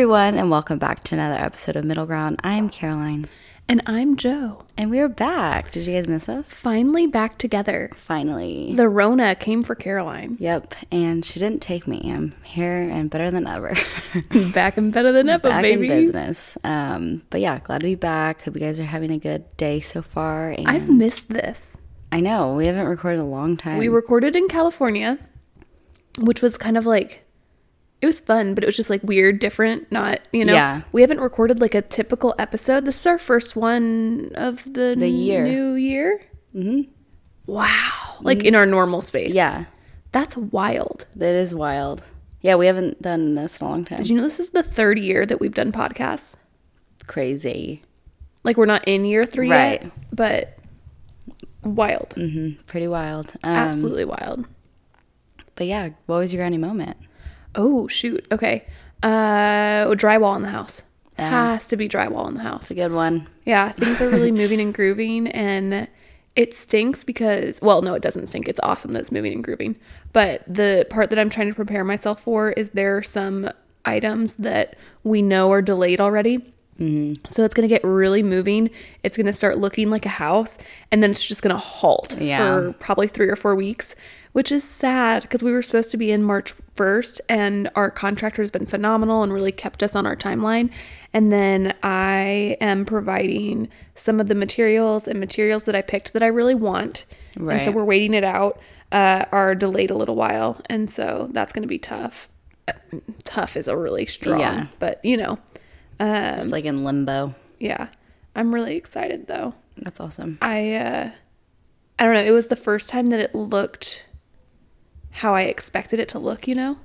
everyone, and welcome back to another episode of Middle Ground. I'm Caroline, And I'm Joe. and we're back. Did you guys miss us? Finally back together. Finally. The Rona came for Caroline. Yep, and she didn't take me. I'm here and better than ever. Back and better than ever, back baby. in business. Um, but yeah, glad to be back. Hope you guys are having a good day so far. And I've missed this. I know we haven't recorded in a long time. We recorded in California, which was kind of like it was fun, but it was just like weird, different, not, you know. Yeah. We haven't recorded like a typical episode. This is our first one of the, The year. new year. Mm-hmm. Wow. Like in our normal space. yeah, That's wild. that is wild. Yeah, we haven't done this in a long time. Did you know this is the third year that we've done podcasts? Crazy. Like we're not in year three Right. yet, but wild. hmm Pretty wild. Um, Absolutely wild. But yeah, what was your granny moment? Oh shoot. Okay. Uh drywall in the house. Yeah. Has to be drywall in the house. It's a good one. Yeah, things are really moving and grooving and it stinks because well, no, it doesn't stink. It's awesome that it's moving and grooving. But the part that I'm trying to prepare myself for is there are some items that we know are delayed already. So it's going to get really moving. It's going to start looking like a house and then it's just going to halt Yeah. for probably 3 or 4 weeks, which is sad because we were supposed to be in March 1st and our contractor has been phenomenal and really kept us on our timeline. And then I am providing some of the materials and materials that I picked that I really want. And so we're waiting it out. Uh, are delayed a little while, and so that's going to be tough. Tough is a really strong, Yeah. but you know, Um, Just like in limbo. yeah. I'm really excited though. That's awesome. I uh I don't know, it was the first time that it looked how I expected it to look, you know?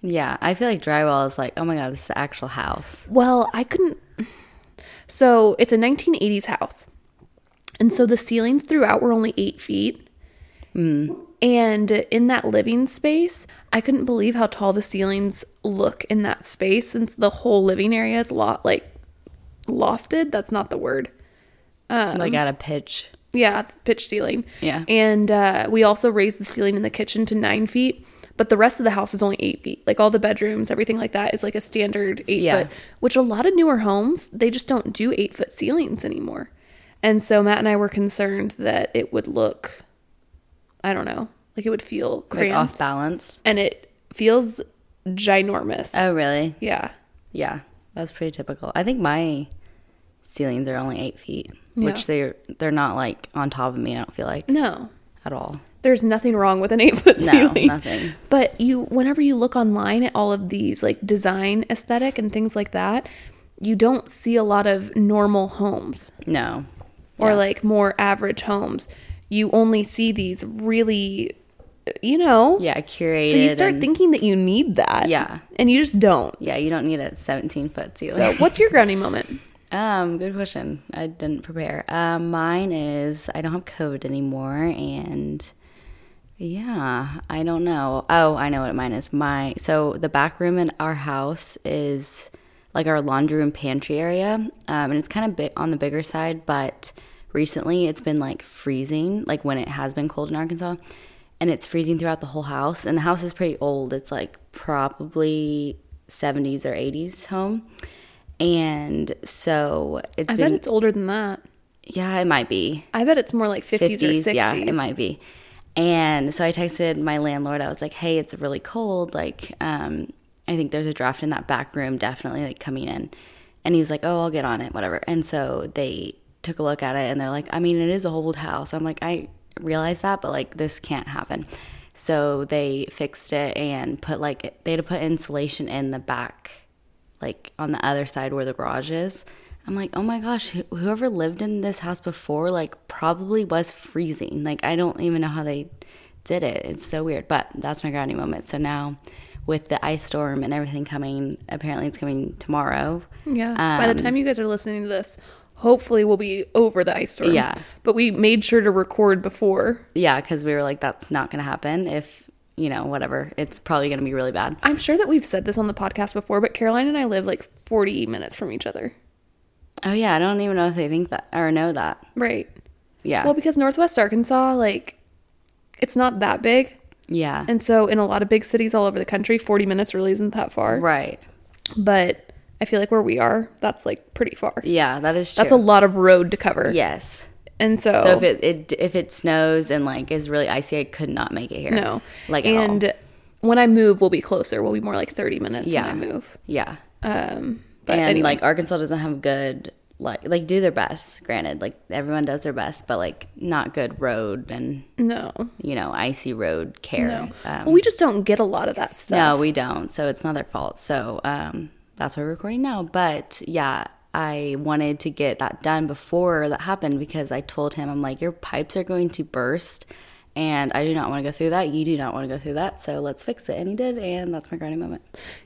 Yeah, I feel like drywall is like, oh my god, this is the actual house. Well, I couldn't So, it's a 1980s house. And so the ceilings throughout were only 8 feet. And in that living space, I couldn't believe how tall the ceilings look in that space since the whole living area is lot like lofted. That's not the word. Um, like at a pitch. Yeah, pitch ceiling. Yeah. And uh, we also raised the ceiling in the kitchen to nine feet, but the rest of the house is only eight feet. Like all the bedrooms, everything like that is like a standard eight Yeah. foot, which a lot of newer homes, they just don't do eight foot ceilings anymore. And so Matt and I were concerned that it would look, I don't know, like it would feel Like cramped. off balanced. and it feels ginormous. Oh really? yeah. Yeah. That's pretty typical. I think my ceilings are only eight feet. Yeah. Which they're they're not like on top of me, I don't feel like No, at all. there's nothing wrong with an eight foot No, ceiling. nothing. But you, whenever you look online at all of these like design aesthetic and things like that, you don't see a lot of normal homes No. or Yeah. like more average homes. You only see these really, you know. Yeah, curated. So you start and- thinking that you need that. Yeah. And you just don't. Yeah, you don't need a seventeen foot ceiling. So what's your grounding moment? Um, good question. I didn't prepare. Um, mine is I don't have COVID anymore, and yeah, I don't know. Oh, I know what mine is. My so the back room in our house is like our laundry room pantry area, um, and it's kind of big on the bigger side. But recently, it's been like freezing, like when it has been cold in Arkansas, and it's freezing throughout the whole house. And the house is pretty old. It's like probably 70s or 80s home. And so it's I been bet it's older than that. yeah, it might be. I bet it's more like 50s, or 60s. yeah, it might be. And so I texted my landlord. I was like, "Hey, it's really cold. Like, um, I think there's a draft in that back room, definitely like coming in." And he was like, "Oh, I'll get on it, whatever." And so they took a look at it, and they're like, "I mean, it is a old house." I'm like, "I realize that, but like this can't happen." So they fixed it and put like they had to put insulation in the back like on the other side where the garage is. I'm like, oh my gosh, whoever lived in this house before, like, probably was freezing. Like, I don't even know how they did it. It's so weird. But that's my grounding moment. So now, with the ice storm and everything coming, apparently it's coming tomorrow. Yeah. By the Um, time you guys are listening to this, hopefully we'll be over the ice storm. Yeah. But we made sure to record before. Yeah, because we were like, that's not going to happen. If, you know, whatever, it's probably going to be really bad. I'm sure that we've said this on the podcast before, but Caroline and I live like 40 minutes from each other. Oh, yeah, I don't even know if they think that or know that. Right. Yeah. Well, because Northwest Arkansas, like, it's not that big. yeah. And so in a lot of big cities all over the country, 40 minutes really isn't that far. right. But I feel like where we are, that's like pretty far. Yeah, that is true. That's a lot of road to cover. yes. And so, So if it, it if it snows and like is really icy, I could not make it here. no. like and when I move, we'll be closer. We'll be more like 30 minutes Yeah. when I move. yeah, Um, but and anyway, like Arkansas doesn't have good like like do their best. Granted, like everyone does their best, but like not good road and no, you know icy road care. no. Um, well, we just don't get a lot of that stuff. No, we don't. So it's not their fault. So um, that's why we're recording now. But yeah, I wanted to get that done before that happened because I told him, I'm like, your pipes are going to burst. And I do not want to go through that. You do not want to go through that. So let's fix it. And he did. And that's my grinding moment.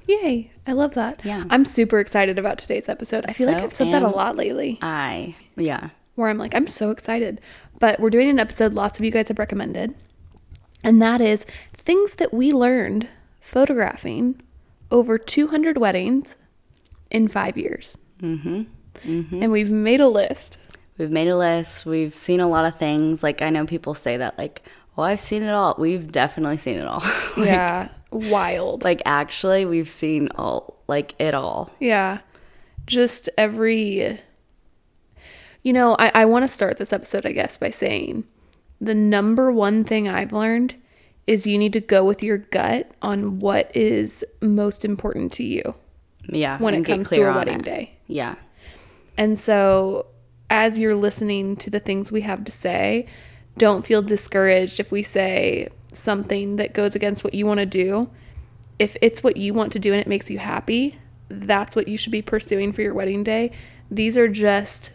Yay. I love that. Yeah. I'm super excited about today's episode. I feel like I've said that a lot lately I, yeah. where I'm like, I'm so excited. But we're doing an episode lots of you guys have recommended. And that is things that we learned photographing over 200 weddings in five years. Mm-hmm. And we've made a list. We've made a list. We've seen a lot of things. Like, I know people say that, like, well, I've seen it all. We've definitely seen it all. like, yeah. Wild. like, actually, we've seen all, like, it all. Yeah. Just every. You know, I, I want to start this episode, I guess, by saying the number one thing I've learned is you need to go with your gut on what is most important to you Yeah. when it comes to a wedding it. day. Yeah. And so, as you're listening to the things we have to say, don't feel discouraged if we say something that goes against what you want to do. If it's what you want to do and it makes you happy, that's what you should be pursuing for your wedding day. These are just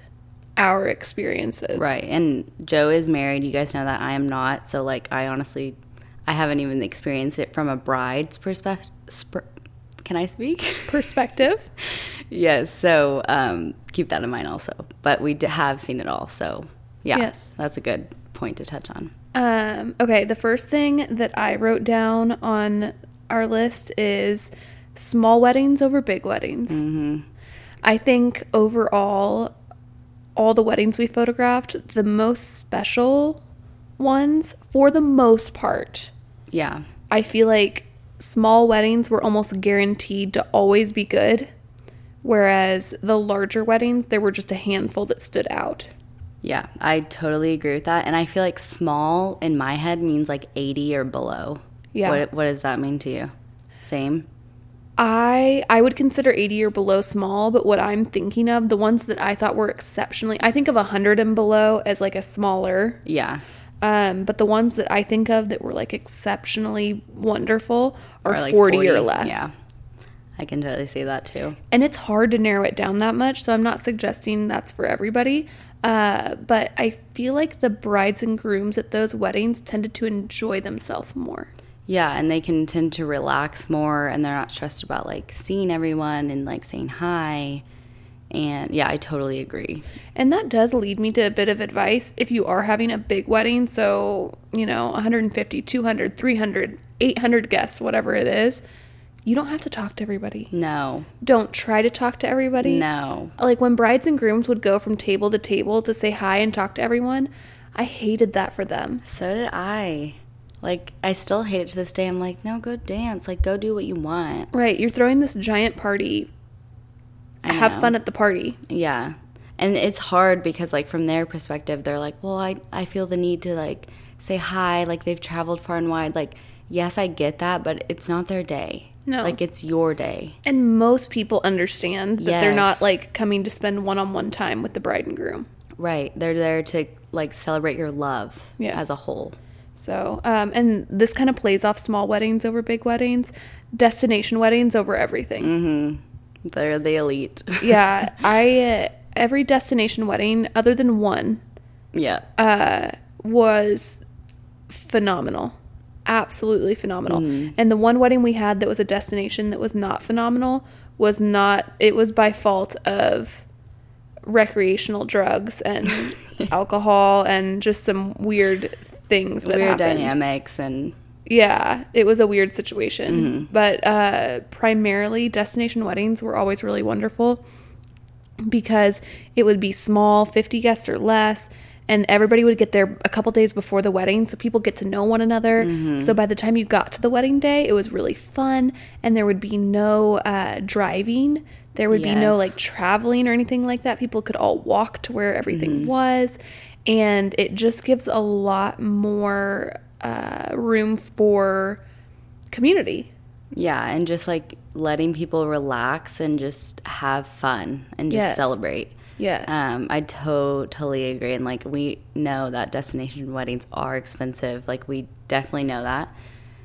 our experiences. Right. And Joe is married. You guys know that I am not. So, like, I honestly, I haven't even experienced it from a bride's perspective. Can I speak? Perspective. yes. So, um, keep that in mind also. But we d- have seen it all. So, yeah. Yes. That's a good point to touch on. Um, okay, the first thing that I wrote down on our list is small weddings over big weddings. I think overall, all the weddings we photographed, the most special ones, for the most part, Yeah. I feel like small weddings were almost guaranteed to always be good. Whereas the larger weddings, there were just a handful that stood out. Yeah. I totally agree with that. And I feel like small in my head means like 80 or below. Yeah. What, what does that mean to you? Same? I I would consider 80 or below small, but what I'm thinking of, the ones that I thought were exceptionally, I think of 100 and below as like a smaller. Yeah. Um, but the ones that I think of that were like exceptionally wonderful are Or, like, 40, or less. Yeah. I can totally see that too. And it's hard to narrow it down that much, so I'm not suggesting that's for everybody. Uh, but I feel like the brides and grooms at those weddings tended to enjoy themselves more. Yeah, and they can tend to relax more and they're not stressed about like seeing everyone and like saying hi. And yeah, I totally agree. And that does lead me to a bit of advice if you are having a big wedding, so, you know, 150, 200, 300, 800 guests, whatever it is, you don't have to talk to everybody. No, Don't try to talk to everybody. no. Like when brides and grooms would go from table to table to say hi and talk to everyone, I hated that for them. So did I. Like, I still hate it to this day. I'm like, no, go dance. Like, go do what you want. Right, you're throwing this giant party. I Have fun at the party. Yeah. And it's hard because, like, from their perspective, they're like, well, I, I feel the need to, like, say hi. Like, they've traveled far and wide. Like, yes, I get that, but it's not their day. No. Like, it's your day. And most people understand that they're not like coming to spend one-on-one time with the bride and groom. Right. They're there to, like, celebrate your love Yes. as a whole. So, um, and this kind of plays off small weddings over big weddings, destination weddings over everything. They're the elite. Yeah, I uh, every destination wedding other than one yeah. uh, was phenomenal, absolutely phenomenal. And the one wedding we had that was a destination that was not phenomenal was not. It was by fault of recreational drugs and alcohol and just some weird things that Weird happened. dynamics and Yeah, it was a weird situation. Mm-hmm. But uh, primarily, destination weddings were always really wonderful because it would be small, 50 guests or less, and everybody would get there a couple days before the wedding so people get to know one another Mm-hmm. so by the time you got to the wedding day it was really fun and there would be no uh, driving there would be no like traveling or anything like that people could all walk to where everything Mm-hmm. was and it just gives a lot more uh, room for community Yeah, and just like letting people relax and just have fun and just Yes. celebrate. yes Um, I totally agree. And like, we know that destination weddings are expensive. Like, we definitely know that.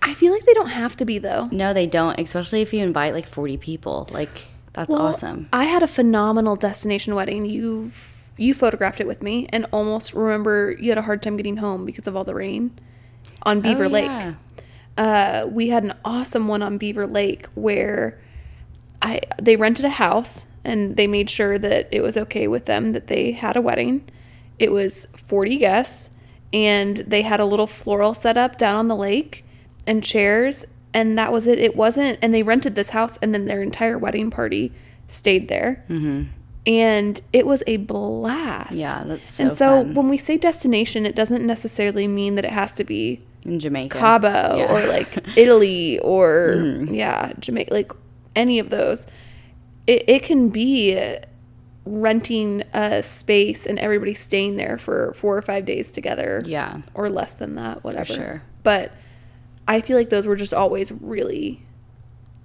i feel like they don't have to be though No, they don't, especially if you invite like 40 people. Like, that's Well, awesome. I had a phenomenal destination wedding. You you photographed it with me, and almost remember you had a hard time getting home because of all the rain on Beaver Oh, Lake. yeah. Uh, we had an awesome one on Beaver Lake where I they rented a house and they made sure that it was okay with them that they had a wedding. It was 40 guests and they had a little floral setup down on the lake and chairs and that was it. It wasn't and they rented this house and then their entire wedding party stayed there. Mm-hmm. And it was a blast. Yeah, that's so And so fun. when we say destination, it doesn't necessarily mean that it has to be In Jamaica. Cabo Yeah. Or like Italy or mm-hmm. yeah, Jamaica, like any of those. It, it can be renting a space and everybody staying there for four or five days together. Yeah. Or less than that, whatever. sure. But I feel like those were just always really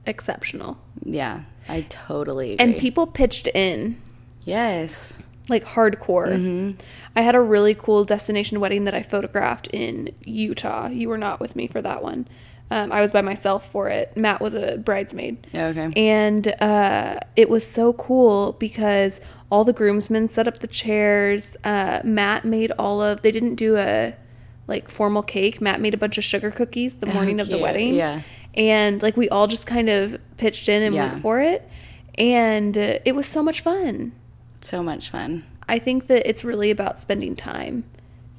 exceptional. Yeah, I totally agree. And people pitched in yes. Like hardcore. Mm-hmm. I had a really cool destination wedding that I photographed in Utah. You were not with me for that one. Um, I was by myself for it. Matt was a bridesmaid. Okay. And uh, it was so cool because all the groomsmen set up the chairs. Uh, Matt made all of, they didn't do a like formal cake. Matt made a bunch of sugar cookies the morning of the wedding. Yeah. And like we all just kind of pitched in and Yeah. went for it. And uh, it was so much fun. So much fun. I think that it's really about spending time.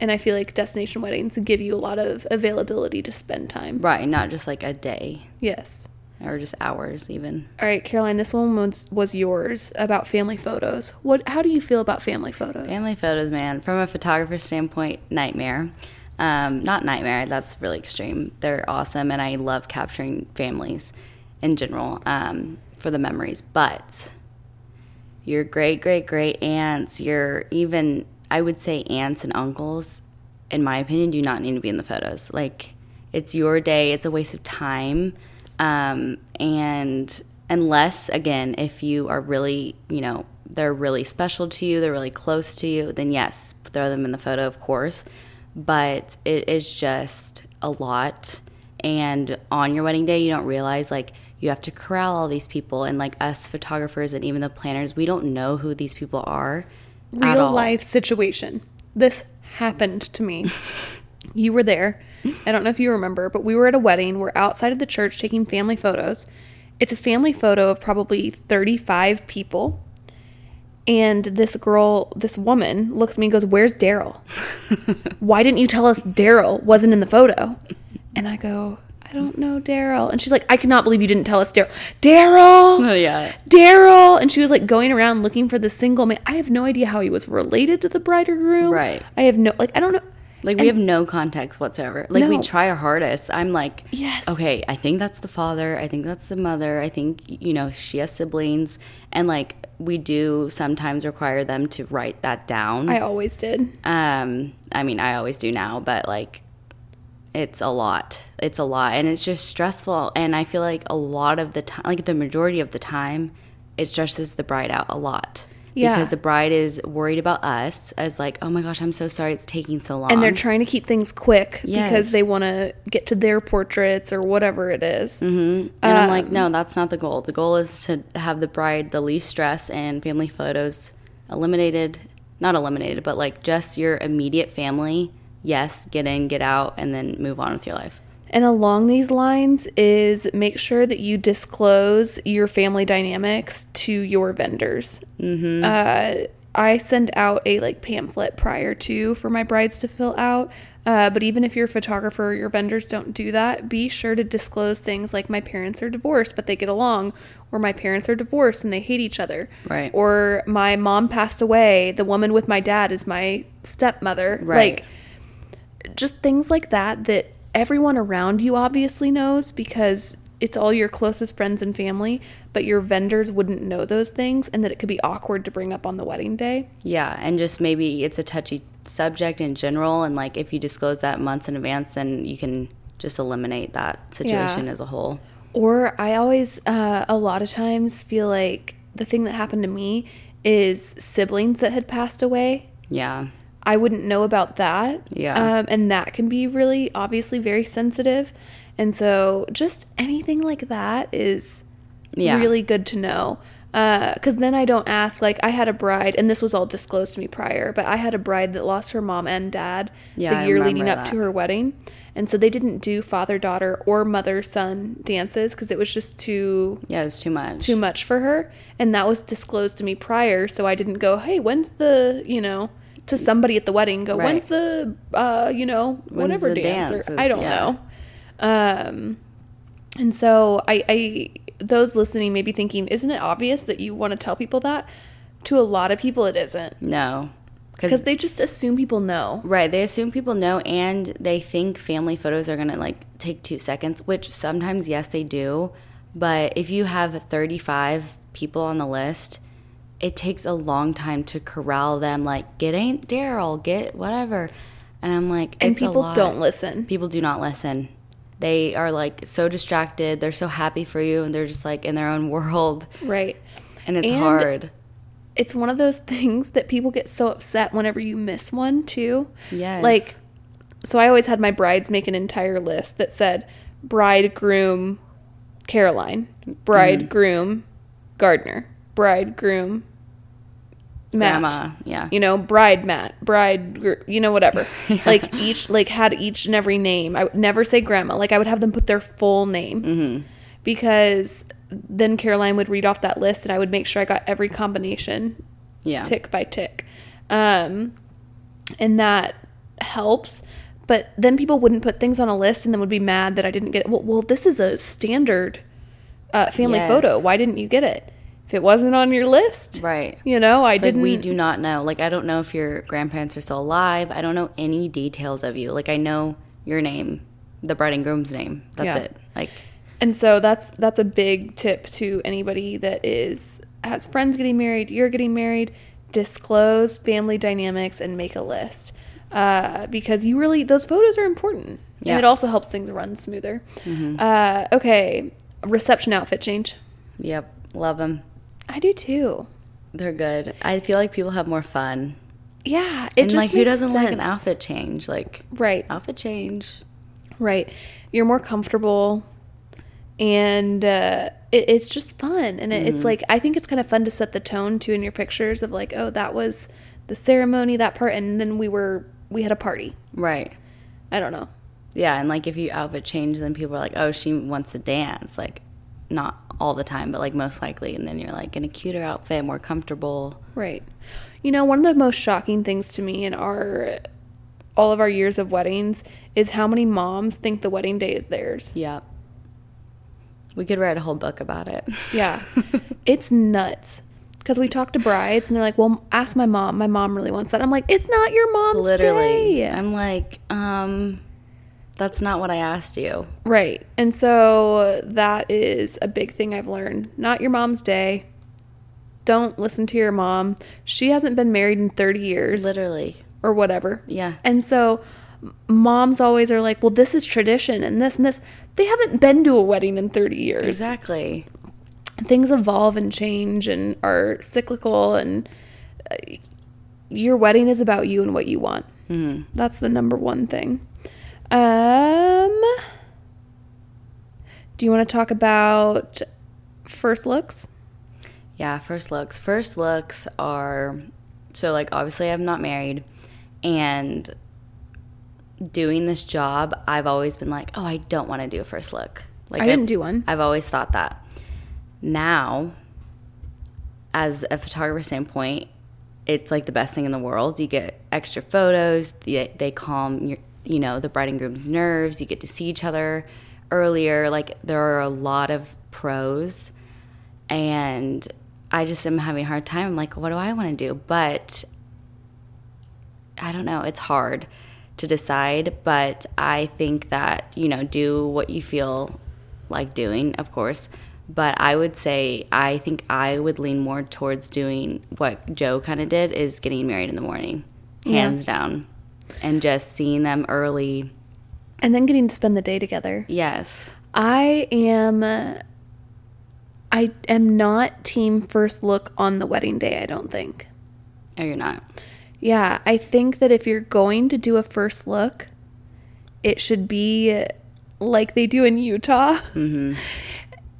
And I feel like destination weddings give you a lot of availability to spend time. Right, not just like a day Yes. or just hours even. All right, Caroline, this one was, was yours about family photos. What how do you feel about family photos? Family photos, man, from a photographer's standpoint, nightmare. Um, not nightmare, that's really extreme. They're awesome, and I love capturing families in general um, for the memories. But your great, great, great aunts, your even, I would say, aunts and uncles, in my opinion, do not need to be in the photos. Like, it's your day, it's a waste of time. Um, and unless, again, if you are really, you know, they're really special to you, they're really close to you, then yes, throw them in the photo, of course. But it is just a lot. And on your wedding day, you don't realize, like, you have to corral all these people. And, like, us photographers and even the planners, we don't know who these people are. Real life situation. This happened to me. you were there. I don't know if you remember, but we were at a wedding. We're outside of the church taking family photos. It's a family photo of probably 35 people. And this girl, this woman looks at me and goes, Where's Daryl? Why didn't you tell us Daryl wasn't in the photo? And I go, I don't know Daryl. And she's like, I cannot believe you didn't tell us Daryl. Daryl! Oh, yeah. Daryl! And she was like going around looking for the single man. I have no idea how he was related to the bride or groom. Right. I have no, like, I don't know. Like we have no context whatsoever. Like we try our hardest. I'm like, Yes. okay, I think that's the father. I think that's the mother. I think you know she has siblings, and like we do sometimes require them to write that down. I always did. um, I mean, I always do now, but like it's a lot. It's a lot, and it's just stressful. And I feel like a lot of the time, like the majority of the time, it stresses the bride out a lot. Yeah. Because the bride is worried about us as like, oh my gosh, I'm so sorry it's taking so long. And they're trying to keep things quick because they want to get to their portraits or whatever it is. And I'm like, Um, no, that's not the goal. The goal is to have the bride the least stress and family photos eliminated. Not eliminated, but like just your immediate family. Yes, get in, get out, and then move on with your life. And along these lines is make sure that you disclose your family dynamics to your vendors. Mm-hmm. Uh, I send out a like pamphlet prior to for my brides to fill out. Uh, but even if your photographer or your vendors don't do that, be sure to disclose things like my parents are divorced but they get along, or my parents are divorced and they hate each other, Right. Or my mom passed away. The woman with my dad is my stepmother, Right. Like just things like that that everyone around you obviously knows because it's all your closest friends and family, but your vendors wouldn't know those things and that it could be awkward to bring up on the wedding day. Yeah, and just maybe it's a touchy subject in general, and like if you disclose that months in advance, then you can just eliminate that situation Yeah. as a whole. Or I always, uh, a lot of times, feel like the thing that happened to me is siblings that had passed away. Yeah, I wouldn't know about that. Yeah. Um, and that can be really, obviously, very sensitive. And so, just anything like that is Yeah. really good to know. Because then I don't ask, like, I had a bride, and this was all disclosed to me prior, but I had a bride that lost her mom and dad Yeah, the year leading up to her wedding. And so they didn't do father daughter or mother son dances because it was just too yeah, it was too much. too much for her and that was disclosed to me prior so i didn't go hey when's the you know to somebody at the wedding go when's the uh you know whatever the dance or i don't Yeah. know um and so i i those listening may be thinking isn't it obvious that you want to tell people that to a lot of people it isn't No, because they just assume people know Right. They assume people know and they think family photos are going to like take two seconds, which sometimes, yes, they do. But if you have 35 people on the list, it takes a long time to corral them. Like, get Aunt Daryl, get whatever. And I'm like, and people don't listen People do not listen. They are like so distracted. They're so happy for you and they're just like in their own world. right And it's And- hard. it's one of those things that people get so upset whenever you miss one too. Yes. Like so I always had my brides make an entire list that said bridegroom Caroline, bridegroom mm-hmm. Gardner, bridegroom Matt. Grandma. Yeah. You know, bride Matt, bride, you know, whatever. Like each, like had each and every name. I would never say grandma. Like I would have them put their full name Mm-hmm. because then Caroline would read off that list and I would make sure I got every combination Yeah. tick by tick. Um, and that helps. But then people wouldn't put things on a list and then would be mad that I didn't get it. Well, well this is a standard uh, family Yes. photo. Why didn't you get it? If it wasn't on your list, Right. you know, I It's didn't. we do not know. Like I don't know if your grandparents are still alive. I don't know any details of you. Like I know your name, the bride and groom's name. That's Yeah. it. Like And so that's that's a big tip to anybody that is has friends getting married, you're getting married, disclose family dynamics and make a list. Uh, because you really those photos are important. Yeah. And it also helps things run smoother. Uh, okay, reception outfit change. yep, love them. I do too. They're good. I feel like people have more fun. Yeah, it and just like who doesn't like an outfit change? Like Right. outfit change. Right. You're more comfortable and uh, it, it's just fun. And it, it's like, I think it's kind of fun to set the tone too in your pictures of like, oh, that was the ceremony, that part. And then we were, we had a party. Right. I don't know. Yeah, and like if you outfit change, then people are like, "Oh, she wants to dance." Like, not all the time, but like most likely. And then you're like in a cuter outfit, more comfortable. Right. You know, one of the most shocking things to me in our, all of our years of weddings is how many moms think the wedding day is theirs. Yep. We could write a whole book about it. Yeah. it's nuts. Because we talk to brides and they're like, well, ask my mom. My mom really wants that. I'm like, it's not your mom's Literally. day. I'm like, um, that's not what I asked you. Right. And so that is a big thing I've learned. Not your mom's day. Don't listen to your mom. She hasn't been married in 30 years Literally. or whatever. Yeah. And so moms always are like, well, this is tradition and this and this. They haven't been to a wedding in 30 years. Exactly. Things evolve and change and are cyclical, and uh, your wedding is about you and what you want. hmm That's the number one thing. Um, do you want to talk about first looks? Yeah, first looks. First looks are so like obviously I'm not married and doing this job, I've always been like, "Oh, I don't want to do a first look." Like I didn't do one. I've always thought that. Now, as a photographer standpoint, it's like the best thing in the world. You get extra photos. They, they calm your, you know, the bride and groom's nerves. You get to see each other earlier. Like there are a lot of pros, and I just am having a hard time. I'm like, what do I want to do? But I don't know. It's hard to decide, but I think that, you know, do what you feel like doing, of course. But I would say I think I would lean more towards doing what Joe kind of did is getting married in the morning, hands yeah. down, and just seeing them early. And then getting to spend the day together. Yes. I am I am not team first look on the wedding day, I don't think. Oh, you're not. Yeah, I think that if you're going to do a first look, it should be like they do in Utah. Mm-hmm.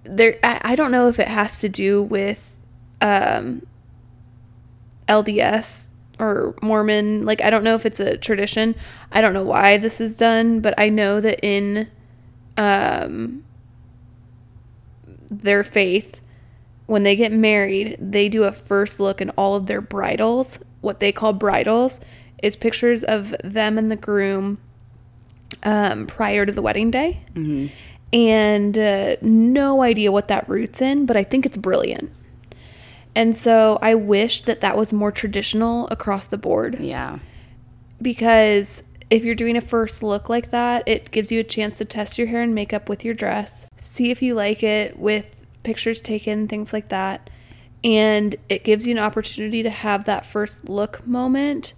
There, I, I, don't know if it has to do with um, LDS or Mormon. Like, I don't know if it's a tradition. I don't know why this is done, but I know that in um, their faith, when they get married, they do a first look in all of their bridals what they call bridals is pictures of them and the groom um, prior to the wedding day. Mm-hmm. And uh, no idea what that roots in, but I think it's brilliant. And so I wish that that was more traditional across the board. Yeah. Because if you're doing a first look like that, it gives you a chance to test your hair and makeup with your dress, see if you like it with pictures taken, things like that and it gives you an opportunity to have that first look moment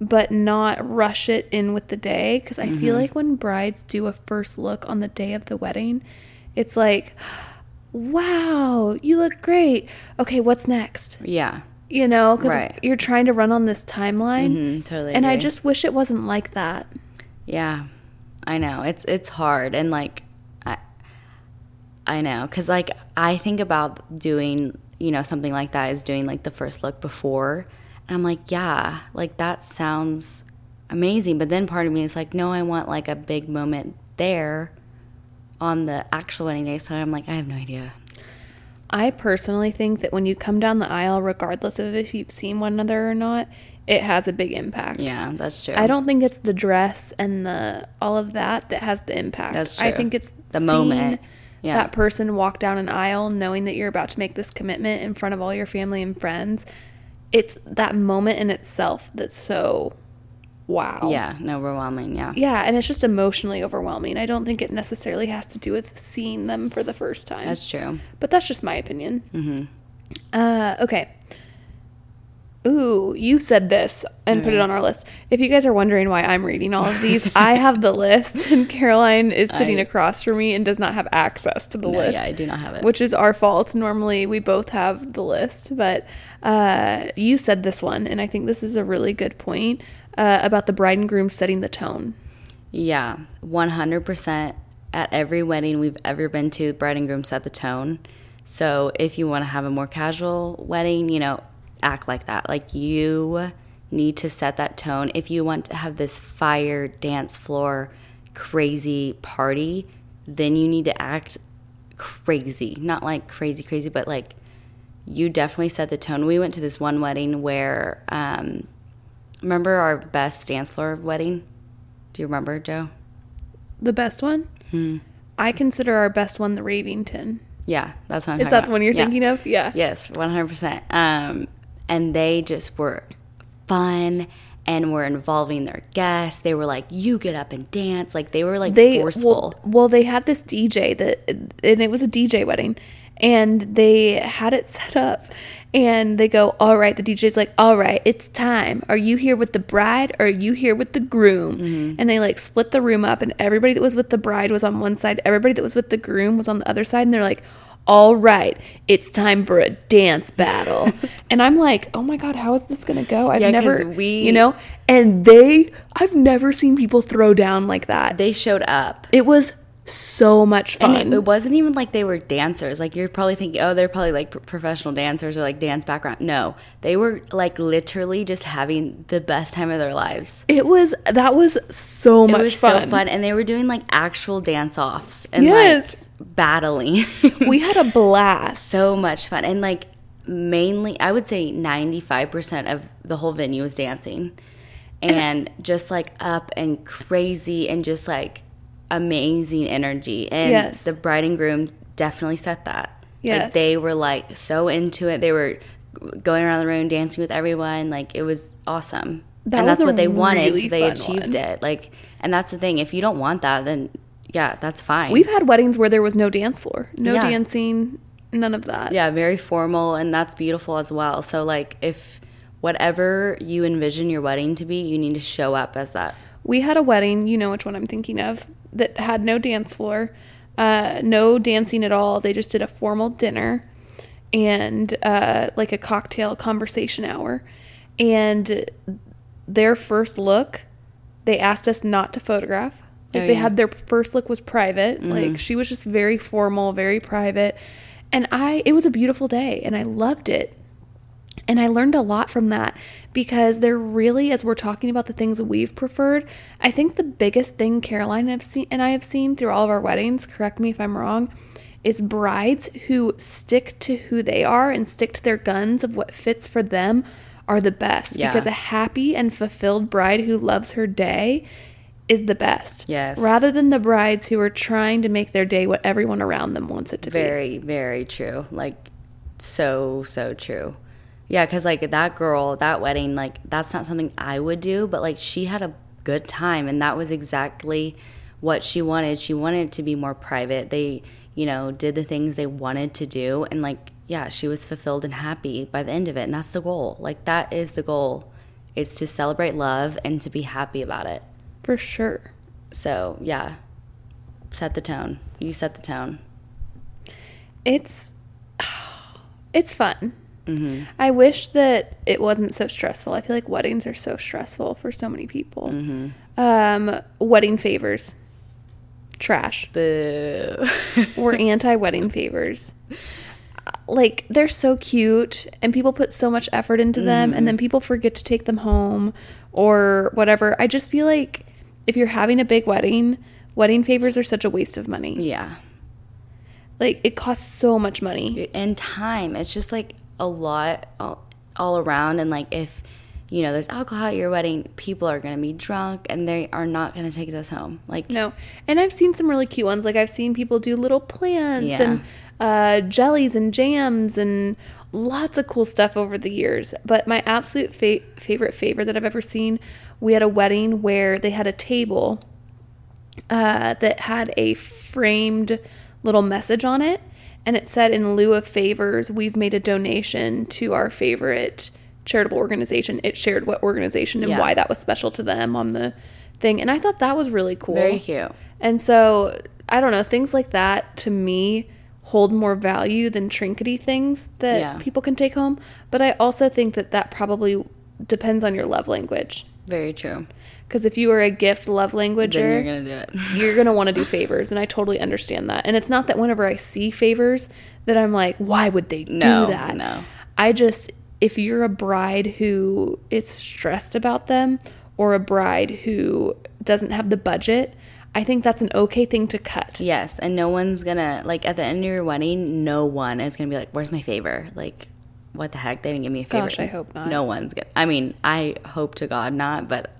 but not rush it in with the day because i mm-hmm. feel like when brides do a first look on the day of the wedding it's like wow you look great okay what's next yeah you know because right. you're trying to run on this timeline mm-hmm, totally and agree. i just wish it wasn't like that yeah i know it's it's hard and like i i know because like i think about doing you know, something like that is doing like the first look before. And I'm like, yeah, like that sounds amazing. But then part of me is like, no, I want like a big moment there on the actual wedding day. So I'm like, I have no idea. I personally think that when you come down the aisle, regardless of if you've seen one another or not, it has a big impact. Yeah, that's true. I don't think it's the dress and the all of that that has the impact. That's true. I think it's the moment yeah. that person walk down an aisle knowing that you're about to make this commitment in front of all your family and friends. It's that moment in itself that's so wow. Yeah, no, overwhelming. Yeah. Yeah, and it's just emotionally overwhelming. I don't think it necessarily has to do with seeing them for the first time. That's true. But that's just my opinion. Mm-hmm. Uh, okay ooh, you said this and put it on our list. If you guys are wondering why I'm reading all of these, I have the list and Caroline is sitting I, across from me and does not have access to the no, list. Yeah, I do not have it. Which is our fault. Normally we both have the list, but uh, you said this one, and I think this is a really good point uh, about the bride and groom setting the tone. Yeah, 100% at every wedding we've ever been to, bride and groom set the tone. So if you want to have a more casual wedding, you know, act like that. Like you need to set that tone. If you want to have this fire dance floor crazy party, then you need to act crazy. Not like crazy, crazy, but like you definitely set the tone. We went to this one wedding where, um, remember our best dance floor wedding? Do you remember, Joe? The best one? Hmm. I consider our best one the Ravington. Yeah, that's what I'm Is that about. the one you're yeah. thinking of? Yeah. Yes, 100%. Um, and they just were fun and were involving their guests. They were like, "You get up and dance!" Like they were like they, forceful. Well, well, they had this DJ that, and it was a DJ wedding, and they had it set up. And they go, All right, the DJ's like, All right, it's time. Are you here with the bride or are you here with the groom? Mm-hmm. And they like split the room up, and everybody that was with the bride was on one side, everybody that was with the groom was on the other side. And they're like, all right, it's time for a dance battle. and I'm like, oh my God, how is this going to go? I've yeah, never, we, you know, and they, I've never seen people throw down like that. They showed up. It was so much fun. And it, wasn't even like they were dancers. Like you're probably thinking, oh, they're probably like professional dancers or like dance background. No, they were like literally just having the best time of their lives. It was that was so much. It was fun. so fun, and they were doing like actual dance offs and yes. like battling. we had a blast. So much fun, and like mainly I would say 95% of the whole venue was dancing. And just like up and crazy and just like amazing energy. And Yes. the bride and groom definitely set that. Yes. Like they were like so into it. They were going around the room dancing with everyone. Like it was awesome. That and was that's what they wanted, so they achieved one. it. Like and that's the thing. If you don't want that, then yeah, that's fine. We've had weddings where there was no dance floor, no Yeah. dancing, none of that. yeah, very formal and that's beautiful as well. So like if whatever you envision your wedding to be, you need to show up as that. We had a wedding, you know which one I'm thinking of, that had no dance floor, uh, no dancing at all. They just did a formal dinner and uh, like a cocktail conversation hour. And their first look, they asked us not to photograph. Like Oh, they yeah. had their first look was private. Like she was just very formal, very private. And I it was a beautiful day and I loved it. And I learned a lot from that because they're really, as we're talking about the things we've preferred, I think the biggest thing Caroline have seen and I have seen through all of our weddings, correct me if I'm wrong, is brides who stick to who they are and stick to their guns of what fits for them are the best. Yeah. Because a happy and fulfilled bride who loves her day is the best. Yes. Rather than the brides who are trying to make their day what everyone around them wants it to be. Very, very true. Like so, so true. Yeah, because like that girl, that wedding, like that's not something I would do, but like she had a good time, and that was exactly what she wanted. She wanted it to be more private. They, you know, did the things they wanted to do, and like, yeah, she was fulfilled and happy by the end of it, and that's the goal. Like that is the goal, is to celebrate love and to be happy about it. For sure. So yeah, set the tone. You set the tone. it's it's fun. Mm-hmm. I wish that it wasn't so stressful. I feel like weddings are so stressful for so many people. Mm-hmm. Um, wedding favors, trash. Boo. We're anti wedding favors. Like they're so cute, and people put so much effort into them, and then mm-hmm. people forget to take them home or whatever. I just feel like if you're having a big wedding, wedding favors are such a waste of money. yeah. Like it costs so much money. and time it's just like a lot all, all around and like if you know there's alcohol at your wedding people are going to be drunk and they are not going to take those home like No. And I've seen some really cute ones. Like I've seen people do little plants Yeah. and uh, jellies and jams and lots of cool stuff over the years. But my absolute fa- favorite favor that I've ever seen, we had a wedding where they had a table uh, that had a framed little message on it. And it said, in lieu of favors, we've made a donation to our favorite charitable organization. It shared what organization and Yeah. why that was special to them on the thing. And I thought that was really cool. very cute And so, I don't know, things like that to me hold more value than trinkety things that Yeah. people can take home. But I also think that that probably depends on your love language. very true Because if you are a gift love then you're going to do it you're to want to do favors. And I totally understand that. And it's not that whenever I see favors that I'm like, why would they No, do that? no. I just, if you're a bride who is stressed about them or a bride who doesn't have the budget, I think that's an okay thing to cut. yes and no one's going to like at the end of your wedding no one is going to be like where's my favor like what the heck they didn't give me a favor Gosh, I hope not. no one's going to i mean i hope to god not but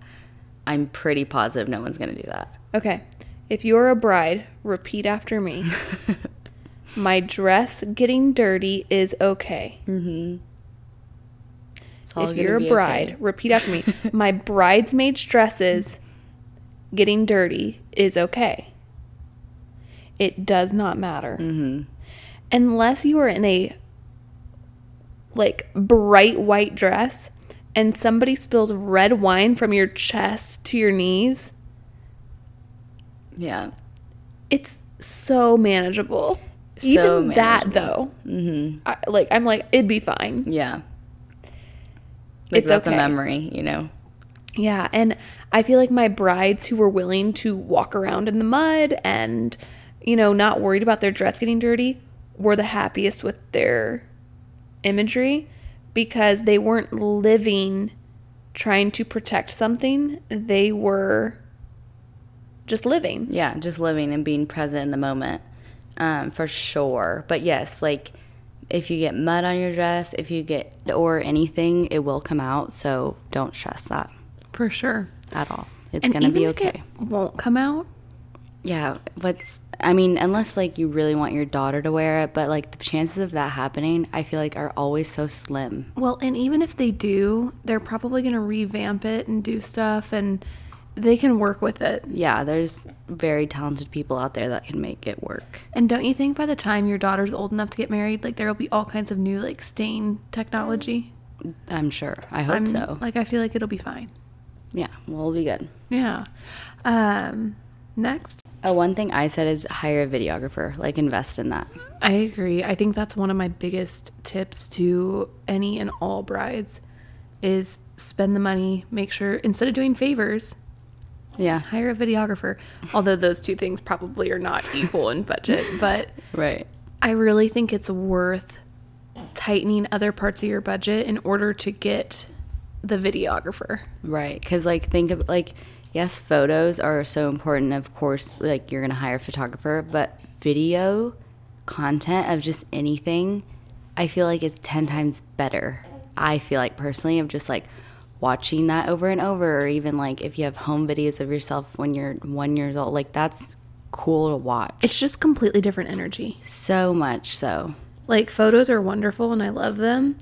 i'm pretty positive no one's going to do that Okay. If you're a bride, repeat after me. My dress getting dirty is okay. all if you're a bride, okay. repeat after me. My bridesmaid's dresses getting dirty is okay. It does not matter. Mm-hmm. Unless you are in a like bright white dress and somebody spills red wine from your chest to your knees, yeah it's so manageable. So Even that though, mm-hmm I, like I'm like it'd be fine. Yeah. Like It's that's okay. a memory, you know. Yeah, and I feel like my brides who were willing to walk around in the mud and you know not worried about their dress getting dirty were the happiest with their imagery because they weren't living trying to protect something. They were just living. Yeah, just living and being present in the moment. Um, for sure. But yes, like if you get mud on your dress, if you get or anything, it will come out. So don't stress that For sure. at all. It's gonna be okay. It won't come out. Yeah, what's I mean, unless like you really want your daughter to wear it, but like the chances of that happening, I feel like are always so slim. Well, and even if they do, they're probably going to revamp it and do stuff and they can work with it. Yeah, there's very talented people out there that can make it work. And don't you think by the time your daughter's old enough to get married, like there'll be all kinds of new like stain technology? I'm sure. I hope I'm so. like I feel like it'll be fine. Yeah, we'll be good. Yeah. Um next. Uh, one thing I said is hire a videographer, like invest in that. I agree. I think that's one of my biggest tips to any and all brides is spend the money, make sure instead of doing favors, Yeah, hire a videographer. Although those two things probably are not equal in budget, but right. I really think it's worth tightening other parts of your budget in order to get the videographer. Right. Because, like, think of, like, yes, photos are so important. Of course, like, you're going to hire a photographer, but video content of just anything, I feel like is 10 times better. I feel like personally, of just like watching that over and over, or even like if you have home videos of yourself when you're one years old, like, that's cool to watch. It's just completely different energy. so much so. Like photos are wonderful and I love them,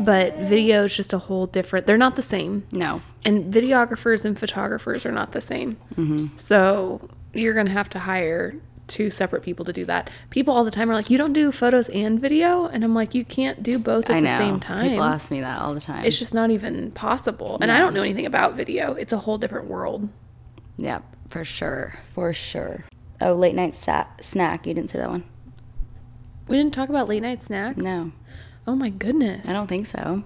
but video is just a whole different. They're not the same. No. And videographers and photographers are not the same. Mm-hmm. So you're going to have to hire two separate people to do that. People all the time are like, you don't do photos and video? And I'm like, you can't do both at I the know. same time. People ask me that all the time. It's just not even possible. And I don't know anything about video. It's a whole different world. Yeah, for sure. For sure. Oh, late night sa- snack. You didn't say that one. We didn't talk about late night snacks. No, Oh my goodness. I don't think so.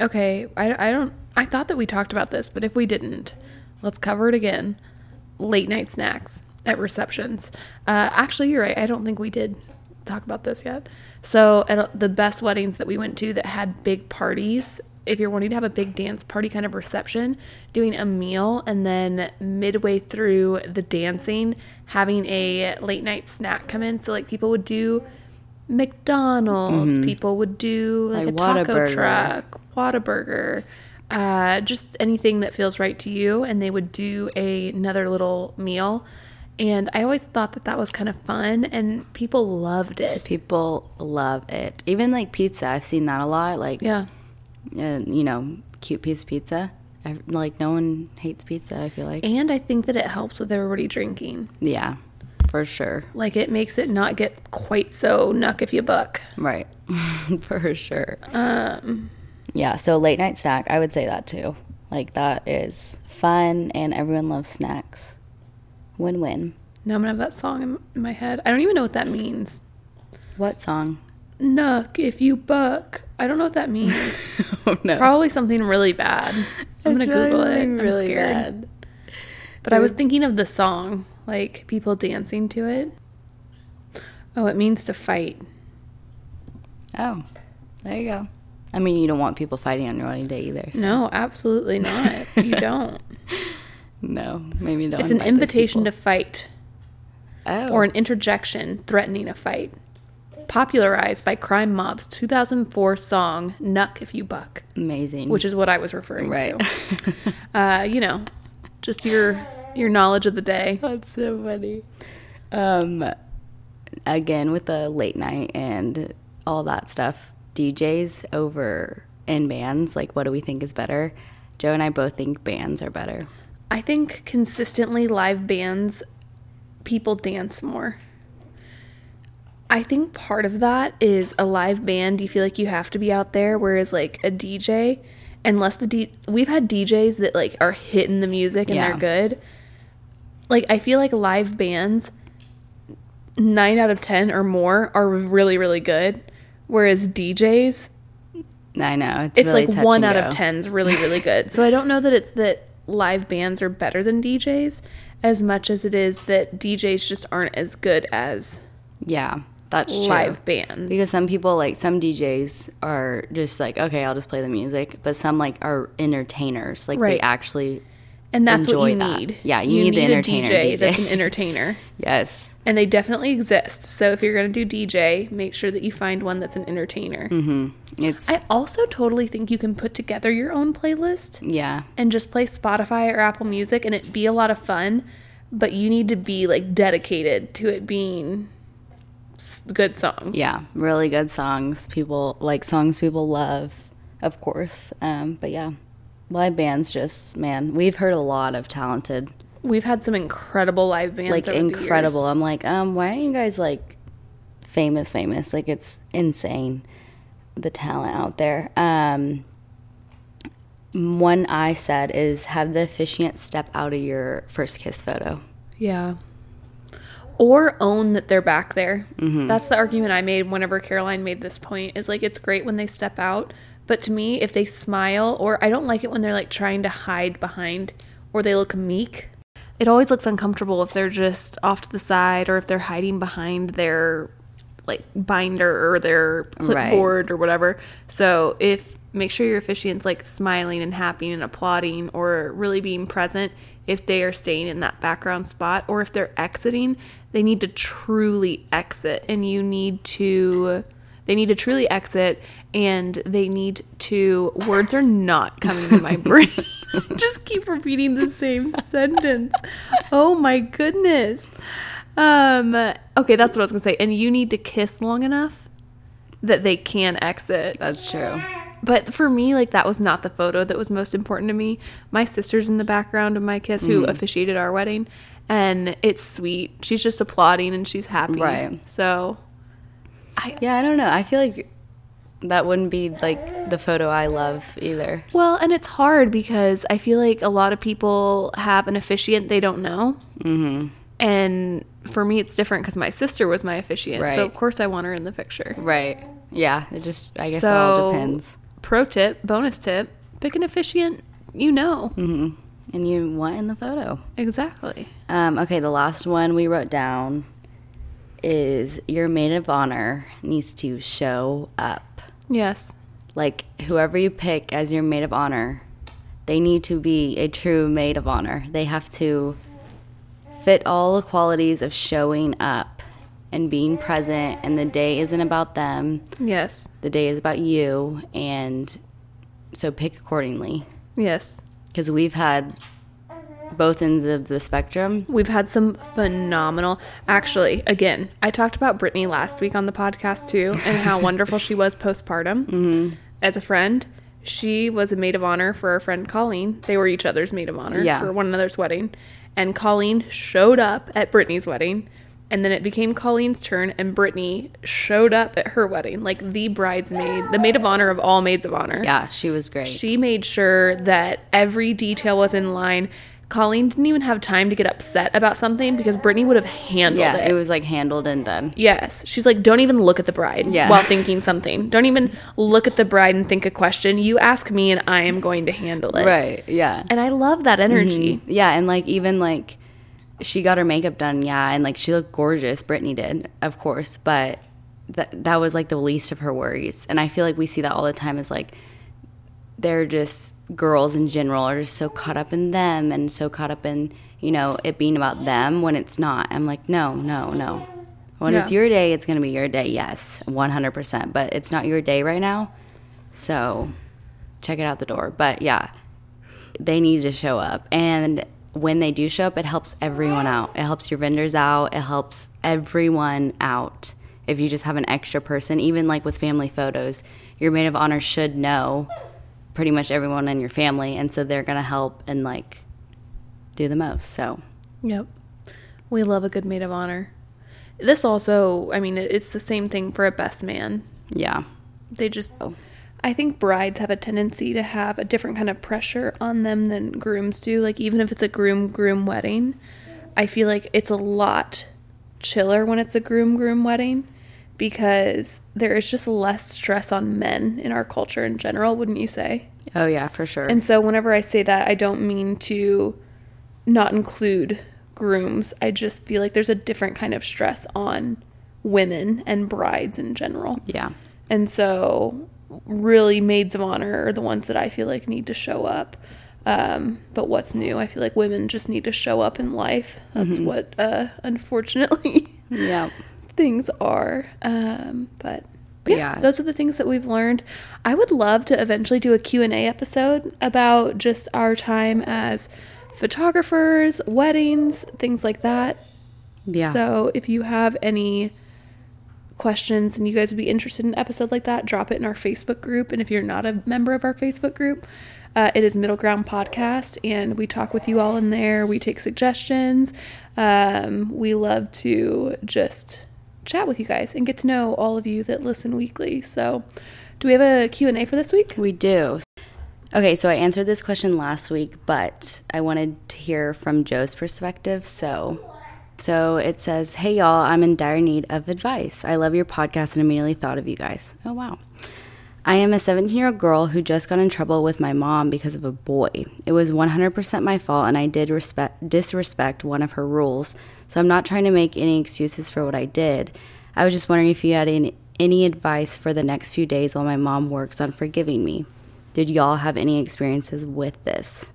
Okay, I, I don't. I thought that we talked about this, but if we didn't, let's cover it again. Late night snacks at receptions. Uh, actually, you're right. I don't think we did talk about this yet. So, at the best weddings that we went to that had big parties, if you're wanting to have a big dance party kind of reception, doing a meal and then midway through the dancing, having a late night snack come in. So, like, people would do McDonald's, people would do like, Like a taco Whataburger. truck, Whataburger, uh, just anything that feels right to you. And they would do a, another little meal. And I always thought that that was kind of fun, and people loved it. People love it. Even like pizza, I've seen that a lot. Like, Yeah. uh, you know, cute piece of pizza. I, like, no one hates pizza, I feel like. And I think that it helps with everybody drinking. Yeah, for sure. Like it makes it not get quite so nuck if you buck. Right. for sure. Um, yeah, so late night snack, I would say that too. Like, that is fun, and everyone loves snacks. Win win. Now I'm gonna have that song in my head. I don't even know what that means. What song? Nuck if you buck. I don't know what that means. oh, no. Probably something really bad. I'm gonna It's Google it. I'm really scared. bad. But I was thinking of the song, like people dancing to it. Oh, it means to fight. Oh, there you go. I mean, you don't want people fighting on your wedding day either. So. No, absolutely not. you don't. No, maybe don't. It's an invitation to fight oh. or an interjection threatening a fight. Popularized by Crime Mob's 2004 song "Nuck If You Buck," amazing. which is what I was referring right. to. Uh, you know, just your your knowledge of the day. That's so funny. Um, again with the late night and all that stuff, DJs over and bands. Like, what do we think is better? Joe and I both think bands are better. I think consistently live bands, people dance more. I think part of that is a live band, you feel like you have to be out there, whereas like a DJ, unless the D we've had DJs that like are hitting the music and Yeah. they're good. Like I feel like live bands nine out of ten or more are really, really good. Whereas DJs, I know it's, it's really like one out of go. ten's really really good so i don't know that it's that live bands are better than djs as much as it is that djs just aren't as good as Yeah, that's true. live bands Because some people like some DJs are just like, okay, I'll just play the music, but some like are entertainers. Like they actually and that's what you that. need Yeah, you need the entertainer a DJ, DJ. that's an entertainer Yes. And they definitely exist. So if you're going to do DJ, make sure that you find one that's an entertainer. It's I also totally think you can put together your own playlist yeah. and just play Spotify or Apple Music and it be a lot of fun, but you need to be like dedicated to it being good songs. Yeah, really good songs. People like songs people love, of course. Um, but yeah, live bands just man, we've heard a lot of talented, We've had some incredible live bands. like incredible. I'm like, um, why aren't you guys like famous? Famous? Like it's insane the talent out there. Um, one I said is have the officiant step out of your first kiss photo. Yeah. Or own that they're back there. Mm-hmm. That's the argument I made whenever Caroline made this point. Is like it's great when they step out, but to me, if they smile, or I don't like it when they're like trying to hide behind, or they look meek. It always looks uncomfortable if they're just off to the side, or if they're hiding behind their like binder or their clipboard or whatever. So if make sure your officiant's like smiling and happy and applauding or really being present if they are staying in that background spot or if they're exiting, they need to truly exit and you need to they need to truly exit and they need to words are not coming to my brain. Just keep repeating the same sentence. Oh my goodness. Um okay, that's what I was going to say. And you need to kiss long enough that they can exit. That's true. But for me, like that was not the photo that was most important to me. My sister's in the background of my kiss who officiated our wedding, and it's sweet. She's just applauding and she's happy. Right. So, I Yeah, I don't know. I feel like that wouldn't be like the photo I love either. well, and it's hard because I feel like a lot of people have an officiant they don't know, mm-hmm. and for me, it's different because my sister was my officiant, Right. so of course I want her in the picture. Right. Yeah. It just, I guess, so, it all depends. Pro tip, bonus tip: pick an officiant you know And you want in the photo. exactly. Um, okay, the last one we wrote down is your maid of honor needs to show up. Yes. Like, whoever you pick as your maid of honor, they need to be a true maid of honor. They have to fit all the qualities of showing up and being present, and the day isn't about them. Yes. The day is about you, and so pick accordingly. Yes. Because we've had both ends of the spectrum. We've had some phenomenal. Actually, again, I talked about Brittany last week on the podcast too, and how wonderful she was postpartum. Mm-hmm. As a friend, she was a maid of honor for our friend Colleen. They were each other's maid of honor Yeah. for one another's wedding, and Colleen showed up at Brittany's wedding. And then it became Colleen's turn, and Brittany showed up at her wedding, like the bridesmaid, the maid of honor of all maids of honor. Yeah, she was great. She made sure that every detail was in line. Colleen didn't even have time to get upset about something because Brittany would have handled yeah, it. it was like handled and done. yes. She's like, don't even look at the bride Yeah. while thinking something. Don't even look at the bride and think a question. You ask me and I am going to handle it. Right. Yeah. And I love that energy. Mm-hmm. Yeah, and like even like she got her makeup done, yeah, and like she looked gorgeous. Brittany did, of course, but that that was like the least of her worries. And I feel like we see that all the time. Is like they're just girls in general are just so caught up in them and so caught up in you know it being about them when it's not. I'm like, no, no, no. When it's your day, it's gonna be your day. Yes, 100. percent But it's not your day right now, so check it out the door. But yeah, they need to show up. And when they do show up, it helps everyone out. It helps your vendors out. It helps everyone out. If you just have an extra person, even like with family photos, your maid of honor should know pretty much everyone in your family. And so they're going to help and like do the most. So, Yep. We love a good maid of honor. This also, I mean, it's the same thing for a best man. yeah. They just, Oh. I think brides have a tendency to have a different kind of pressure on them than grooms do. Like, even if it's a groom groom wedding, I feel like it's a lot chiller when it's a groom groom wedding because there is just less stress on men in our culture in general, wouldn't you say? Oh, yeah, for sure. And so, whenever I say that, I don't mean to not include grooms. I just feel like there's a different kind of stress on women and brides in general. yeah. And so, really, maids of honor are the ones that I feel like need to show up. Um, but what's new? I feel like women just need to show up in life. That's what, uh, unfortunately, Yeah. Things are. Um, but yeah, Yeah. those are the things that we've learned. I would love to eventually do a Q&A episode about just our time as photographers, weddings, things like that. Yeah. So if you have any questions and you guys would be interested in an episode like that, drop it in our Facebook group. And if you're not a member of our Facebook group, uh, it is Middle Ground Podcast, and we talk with you all in there. We take suggestions. Um, we love to just chat with you guys and get to know all of you that listen weekly. So, do we have a Q&A for this week? We do. Okay, so I answered this question last week, but I wanted to hear from Joe's perspective. So, so it says, "Hey y'all, I'm in dire need of advice. I love your podcast and immediately thought of you guys. Oh wow." I am a 17 year old girl who just got in trouble with my mom because of a boy. It was 100% my fault, and I did respect, disrespect one of her rules. So I'm not trying to make any excuses for what I did. I was just wondering if you had any, any advice for the next few days while my mom works on forgiving me. Did y'all have any experiences with this?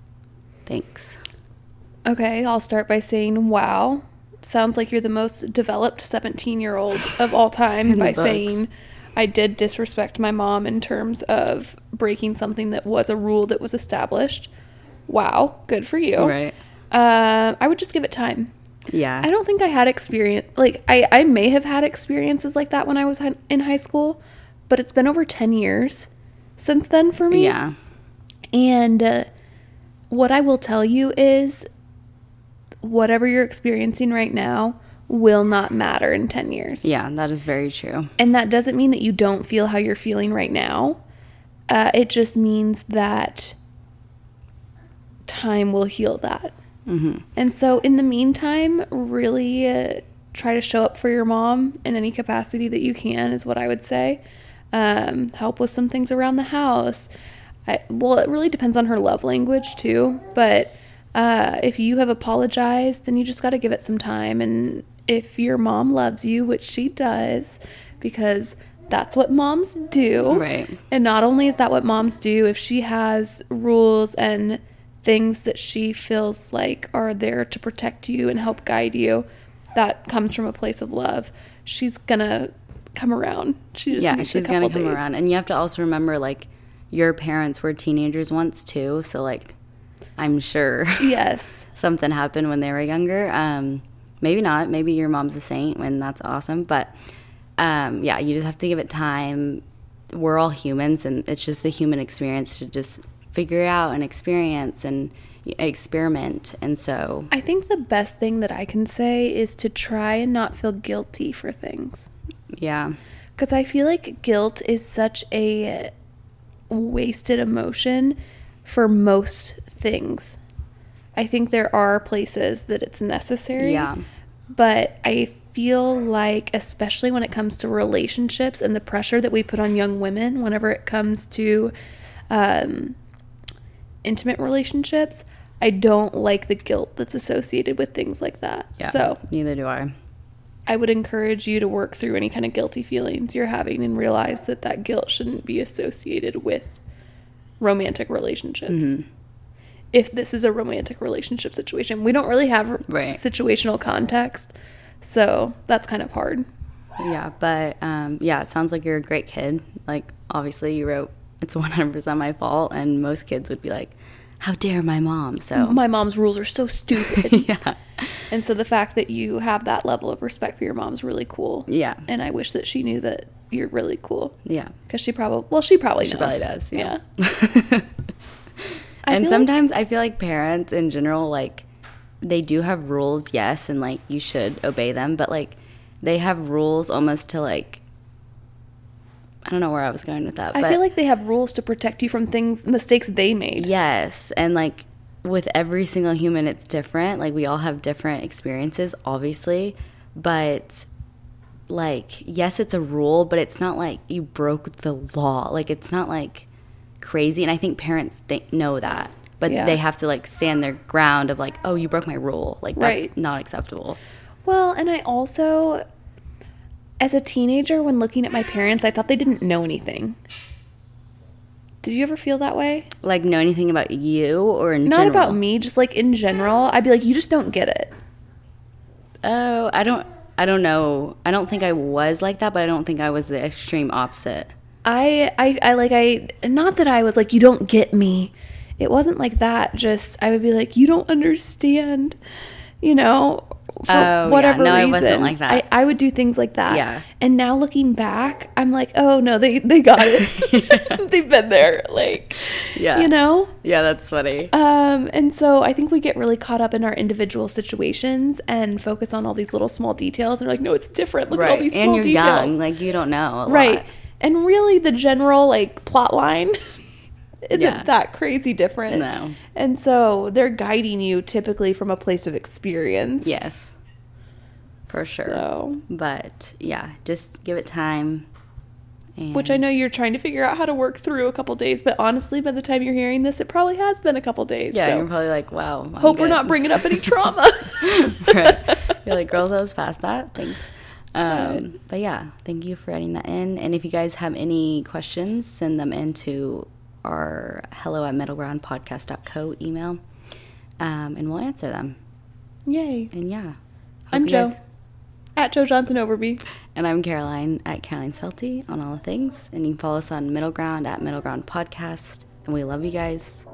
Thanks. Okay, I'll start by saying, wow. Sounds like you're the most developed 17 year old of all time by books. saying, I did disrespect my mom in terms of breaking something that was a rule that was established. Wow, good for you. Right. Uh, I would just give it time. Yeah. I don't think I had experience, like, I, I may have had experiences like that when I was in high school, but it's been over 10 years since then for me. Yeah. And uh, what I will tell you is whatever you're experiencing right now will not matter in 10 years. Yeah, that is very true. And that doesn't mean that you don't feel how you're feeling right now. Uh, it just means that time will heal that. hmm And so, in the meantime, really uh, try to show up for your mom in any capacity that you can, is what I would say. Um, help with some things around the house. I, well, it really depends on her love language, too. But uh, if you have apologized, then you just got to give it some time. And if your mom loves you, which she does, because that's what moms do. Right. And not only is that what moms do, if she has rules and things that she feels like are there to protect you and help guide you, that comes from a place of love. She's gonna come around. She just Yeah, she's to come days. around. And you have to also remember, like, your parents were teenagers once, too. So, like, I'm sure Yes. something happened when they were younger. Um, maybe not. Maybe your mom's a saint, and that's awesome. But um, yeah, you just have to give it time. We're all humans, and it's just the human experience to just figure out and experience and experiment. And so, I think the best thing that I can say is to try and not feel guilty for things. yeah, Because I feel like guilt is such a wasted emotion for most things. I think there are places that it's necessary. Yeah. But I feel like, especially when it comes to relationships and the pressure that we put on young women whenever it comes to um, intimate relationships, I don't like the guilt that's associated with things like that. yeah. So neither do I. I would encourage you to work through any kind of guilty feelings you're having and realize that that guilt shouldn't be associated with romantic relationships. Mm-hmm. If this is a romantic relationship situation, we don't really have Right. situational context, so that's kind of hard. Yeah, but um, yeah, it sounds like you're a great kid. Like, obviously, you wrote it's 100% my fault, and most kids would be like, "How dare my mom?" So, My mom's rules are so stupid. yeah, and so the fact that you have that level of respect for your mom's really cool. yeah, And I wish that she knew that you're really cool. yeah. Because she probably, well, she probably She knows. probably does. Yeah. I and feel like- sometimes I feel like parents in general, like, they do have rules, yes, and like you should obey them, but like they have rules almost to like. I don't know where I was going with that. I feel like they have rules to protect you from things, mistakes they made. Yes, and like with every single human, it's different. Like we all have different experiences, obviously, but like yes, it's a rule, but it's not like you broke the law. Like it's not like crazy, and I think parents think know that, but Yeah. they have to like stand their ground of like, oh, you broke my rule. Like that's Right. not acceptable. Well, and I also, as a teenager, when looking at my parents, I thought they didn't know anything. Did you ever feel that way? Like know anything about you or in Not general? about me, just like in general. I'd be like, you just don't get it. Oh, I don't. I don't know. I don't think I was like that, but I don't think I was the extreme opposite. I, I, I like, I, not that I was like, you don't get me. It wasn't like that. Just, I would be like, you don't understand, you know, for Oh, yeah. whatever No, it reason. wasn't like that. I, I would do things like that. Yeah. And now looking back, I'm like, oh no, they, they got it. They've been there. Like, Yeah. you know? Yeah, that's funny. Um, and so I think we get really caught up in our individual situations and focus on all these little small details and we're like, no, it's different. Look at all right. these And small you're details. young, like you don't know. A right. lot. And really the general like plot line isn't Yeah. that crazy different. No. And so they're guiding you typically from a place of experience. Yes. For sure. So, But yeah, just give it time. And which I know you're trying to figure out how to work through a couple days, but honestly, by the time you're hearing this, it probably has been a couple days. Yeah, so you're probably like, wow. I'm hope we're not bringing up any trauma. right. You're like, girls, I was past that. Thanks. Um, but yeah, thank you for adding that in. And if you guys have any questions, send them into our hello at middlegroundpodcast.co email um, and we'll answer them. Yay. And yeah. I'm Joe. guys- At Joe Johnson Overby. And I'm Caroline at Caroline Stelty on all the things. And you can follow us on Middle Ground at Middle Ground Podcast. And we love you guys.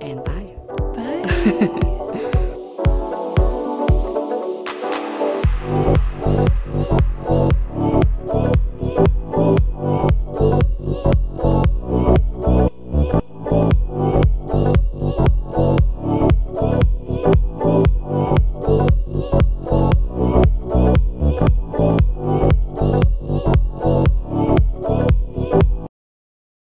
And bye. Bye.